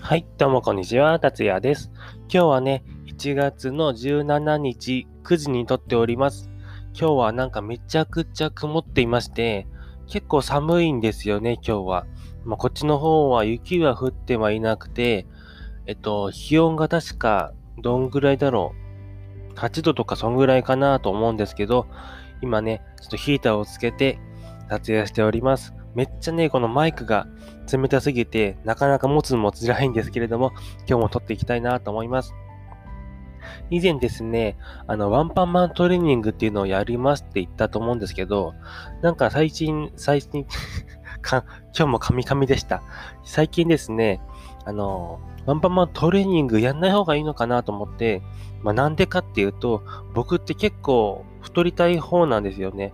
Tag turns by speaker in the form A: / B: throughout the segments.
A: はい、どうもこんにちは、達也です。今日はね、1月の17日9時に撮っております。今日はなんかめちゃくちゃ曇っていまして、結構寒いんですよね、今日は。まあ、こっちの方は雪は降ってはいなくて、えっと、気温が確かどんぐらいだろう？8度とかそんぐらいかなと思うんですけど、今ね、ちょっとヒーターをつけて撮影しております。めっちゃね、このマイクが冷たすぎて、なかなか持つのも辛いんですけれども、今日も撮っていきたいなと思います。以前ですね、あの、ワンパンマントレーニングっていうのをやりますって言ったと思うんですけど、なんか最近、最近 か、今日もカミカミでした。最近ですね、あの、ワンパンマントレーニングやんない方がいいのかなと思って、まあなんでかっていうと、僕って結構太りたい方なんですよね。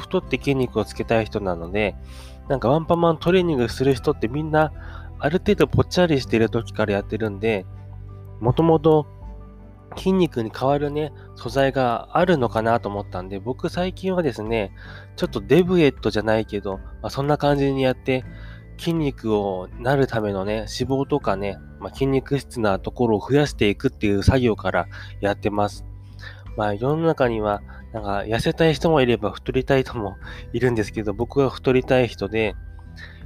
A: 太って筋肉をつけたい人なので、なんかワンパンマントレーニングする人ってみんな、ある程度ぽっちゃりしてる時からやってるんで、もともと筋肉に変わるね、素材があるのかなと思ったんで、僕最近はですね、ちょっとデブエットじゃないけど、まあ、そんな感じにやって、筋肉をなるためのね、脂肪とかね、まあ、筋肉質なところを増やしていくっていう作業からやってます。まあ世の中にはなんか痩せたい人もいれば太りたい人もいるんですけど、僕は太りたい人で、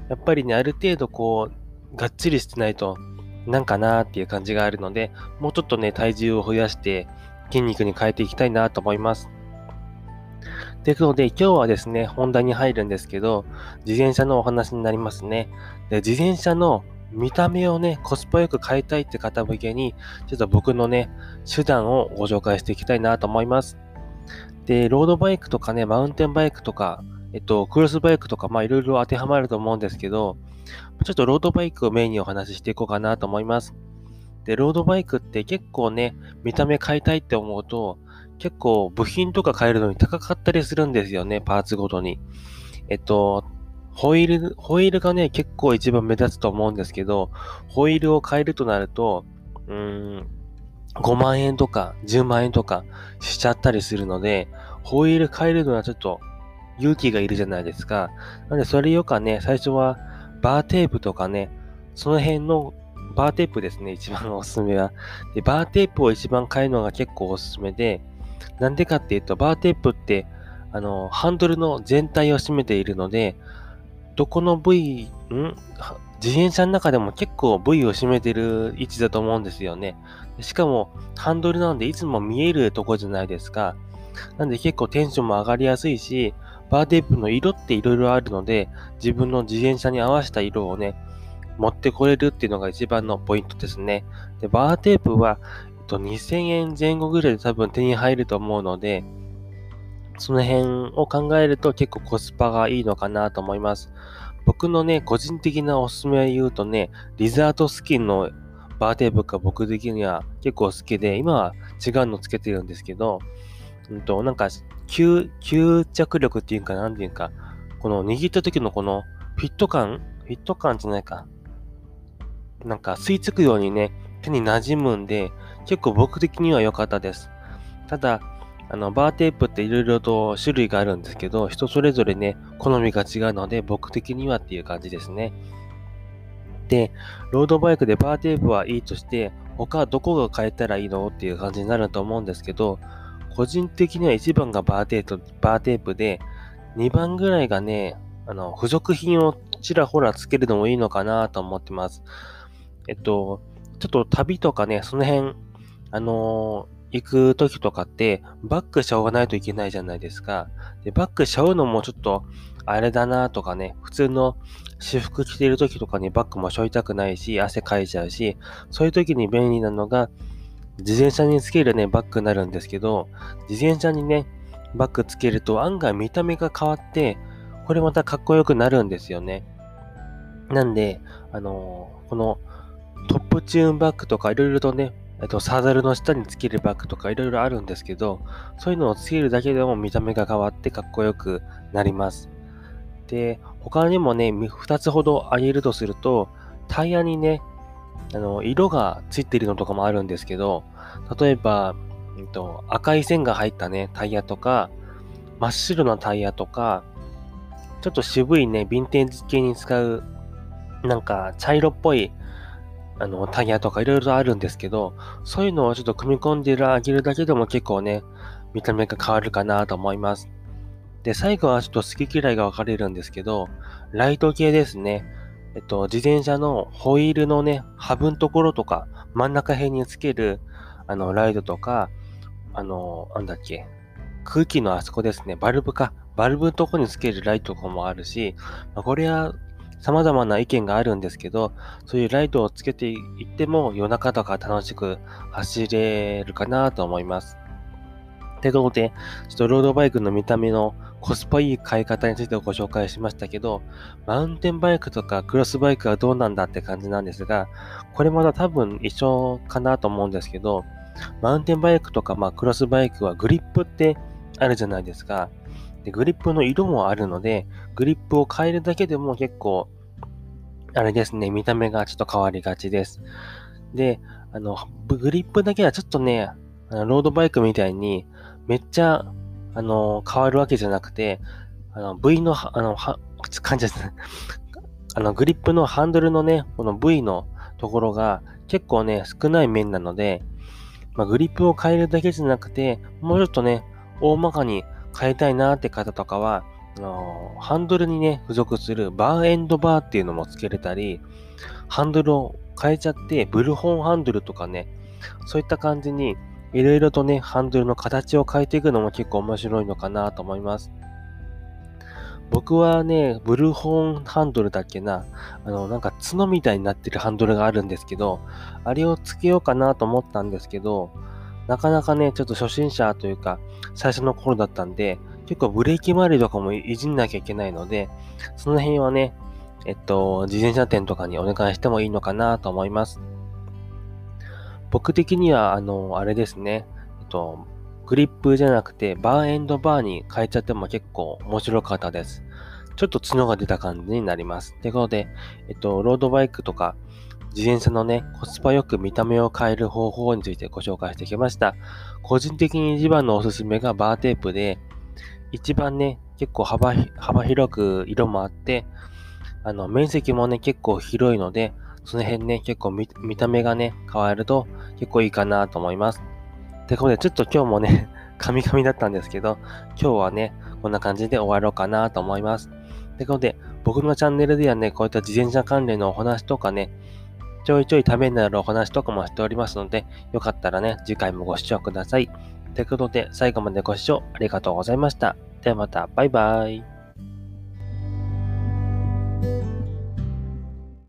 A: やっぱりね、ある程度こう、がっちりしてないと、なんかなーっていう感じがあるので、もうちょっとね、体重を増やして筋肉に変えていきたいなと思います。ということで、今日はですね、本題に入るんですけど、自転車のお話になりますね。で自転車の見た目をね、コスパよく変えたいって方向けに、ちょっと僕のね、手段をご紹介していきたいなと思います。で、ロードバイクとかね、マウンテンバイクとか、えっと、クロスバイクとか、まあいろいろ当てはまると思うんですけど、ちょっとロードバイクをメインにお話ししていこうかなと思います。で、ロードバイクって結構ね、見た目変えたいって思うと、結構部品とか変えるのに高かったりするんですよね、パーツごとに。えっと、ホイール、ホイールがね、結構一番目立つと思うんですけど、ホイールを変えるとなると、うーん、5万円とか10万円とかしちゃったりするので、ホイール変えるのはちょっと勇気がいるじゃないですか。なのでそれよかね、最初はバーテープとかね、その辺のバーテープですね、一番おすすめは。で、バーテープを一番変えるのが結構おすすめで、なんでかっていうと、バーテープって、あの、ハンドルの全体を占めているので、どこの部位、ん？自転車の中でも結構部位を占めてる位置だと思うんですよね。しかも、ハンドルなんでいつも見えるとこじゃないですか。なんで結構テンションも上がりやすいし、バーテープの色って色々あるので、自分の自転車に合わせた色をね、持ってこれるっていうのが一番のポイントですね。で、バーテープは、えっと、2000円前後ぐらいで多分手に入ると思うので、その辺を考えると結構コスパがいいのかなと思います。僕のね、個人的なおすすめを言うとね、リザートスキンのバーテープが僕的には結構好きで、今は違うのつけてるんですけど、うんと、なんか、吸、吸着力っていうか、なんていうか、この握った時のこのフィット感？フィット感じゃないか。なんか吸い付くようにね、手に馴染むんで、結構僕的には良かったです。ただ、あの、バーテープって色々と種類があるんですけど、人それぞれね、好みが違うので、僕的にはっていう感じですね。で、ロードバイクでバーテープはいいとして、他どこが変えたらいいのっていう感じになると思うんですけど、個人的には1番がバーテープバーテープで、2番ぐらいがね、あの、付属品をちらほらつけるのもいいのかなと思ってます。えっと、ちょっと旅とかね、その辺、あのー、行く時とかって、バックしちゃわないといけないじゃないですか。で、バックしちゃうのもちょっと、あれだなとかね、普通の私服着てる時とかにバッグも背負いたくないし、汗かいちゃうし、そういう時に便利なのが、自転車につけるね、バッグになるんですけど、自転車にね、バッグつけると案外見た目が変わって、これまたかっこよくなるんですよね。なんで、あのー、このトップチューンバッグとかいろいろとね、えっと、サドルの下につけるバッグとかいろいろあるんですけど、そういうのをつけるだけでも見た目が変わってかっこよくなります。で、他にもね、2つほど挙げるとすると、タイヤにね、あの、色がついてるのとかもあるんですけど、例えば、えっと、赤い線が入ったね、タイヤとか、真っ白なタイヤとか、ちょっと渋いね、ヴィンテージ系に使う、なんか茶色っぽい、あの、タイヤとかいろいろあるんですけど、そういうのをちょっと組み込んであげるだけでも結構ね、見た目が変わるかなと思います。で、最後はちょっと好き嫌いが分かれるんですけど、ライト系ですね。えっと、自転車のホイールのね、ハブのところとか、真ん中辺につける、あの、ライトとか、あの、なんだっけ、空気のあそこですね、バルブか。バルブのとこにつけるライトとかもあるし、ま、これは様々な意見があるんですけど、そういうライトをつけていっても夜中とか楽しく走れるかなと思います。ってことで、ちょっとロードバイクの見た目のコスパいい買い方についてご紹介しましたけど、マウンテンバイクとかクロスバイクはどうなんだって感じなんですが、これまだ多分一緒かなと思うんですけど、マウンテンバイクとか、まあ、クロスバイクはグリップってあるじゃないですか。でグリップの色もあるので、グリップを変えるだけでも結構、あれですね、見た目がちょっと変わりがちです。で、あの、グリップだけはちょっとね、あのロードバイクみたいに、めっちゃ、あの、変わるわけじゃなくて、あの、V の、あの、は、感じですね。あの、グリップのハンドルのね、この V のところが結構ね、少ない面なので、まあ、グリップを変えるだけじゃなくて、もうちょっとね、大まかに変えたいなって方とかは、ハンドルにね、付属するバーエンドバーっていうのも付けれたり、ハンドルを変えちゃって、ブルホンハンドルとかね、そういった感じに、いろいろとね、ハンドルの形を変えていくのも結構面白いのかなと思います。僕はね、ブルホンハンドルだっけな、あの、なんか角みたいになってるハンドルがあるんですけど、あれをつけようかなと思ったんですけど、なかなかね、ちょっと初心者というか、最初の頃だったんで、結構ブレーキ周りとかもいじんなきゃいけないので、その辺はね、えっと、自転車店とかにお願いしてもいいのかなと思います。僕的には、あの、あれですね、えっと、グリップじゃなくて、バーエンドバーに変えちゃっても結構面白かったです。ちょっと角が出た感じになります。ということで、えっと、ロードバイクとか、自転車のね、コスパよく見た目を変える方法についてご紹介してきました。個人的に一番のおすすめがバーテープで、一番ね、結構幅広く色もあって、あの、面積もね、結構広いので、その辺ね、結構見た目がね、変わると結構いいかなと思います。ってことで、ちょっと今日もね、カミカミだったんですけど、今日はね、こんな感じで終わろうかなと思います。ってことで、僕のチャンネルではね、こういった自転車関連のお話とかね、ちょいちょいためになるお話とかもしておりますので、よかったらね、次回もご視聴ください。ということで、最後までご視聴ありがとうございました。ではまた、バイバイ。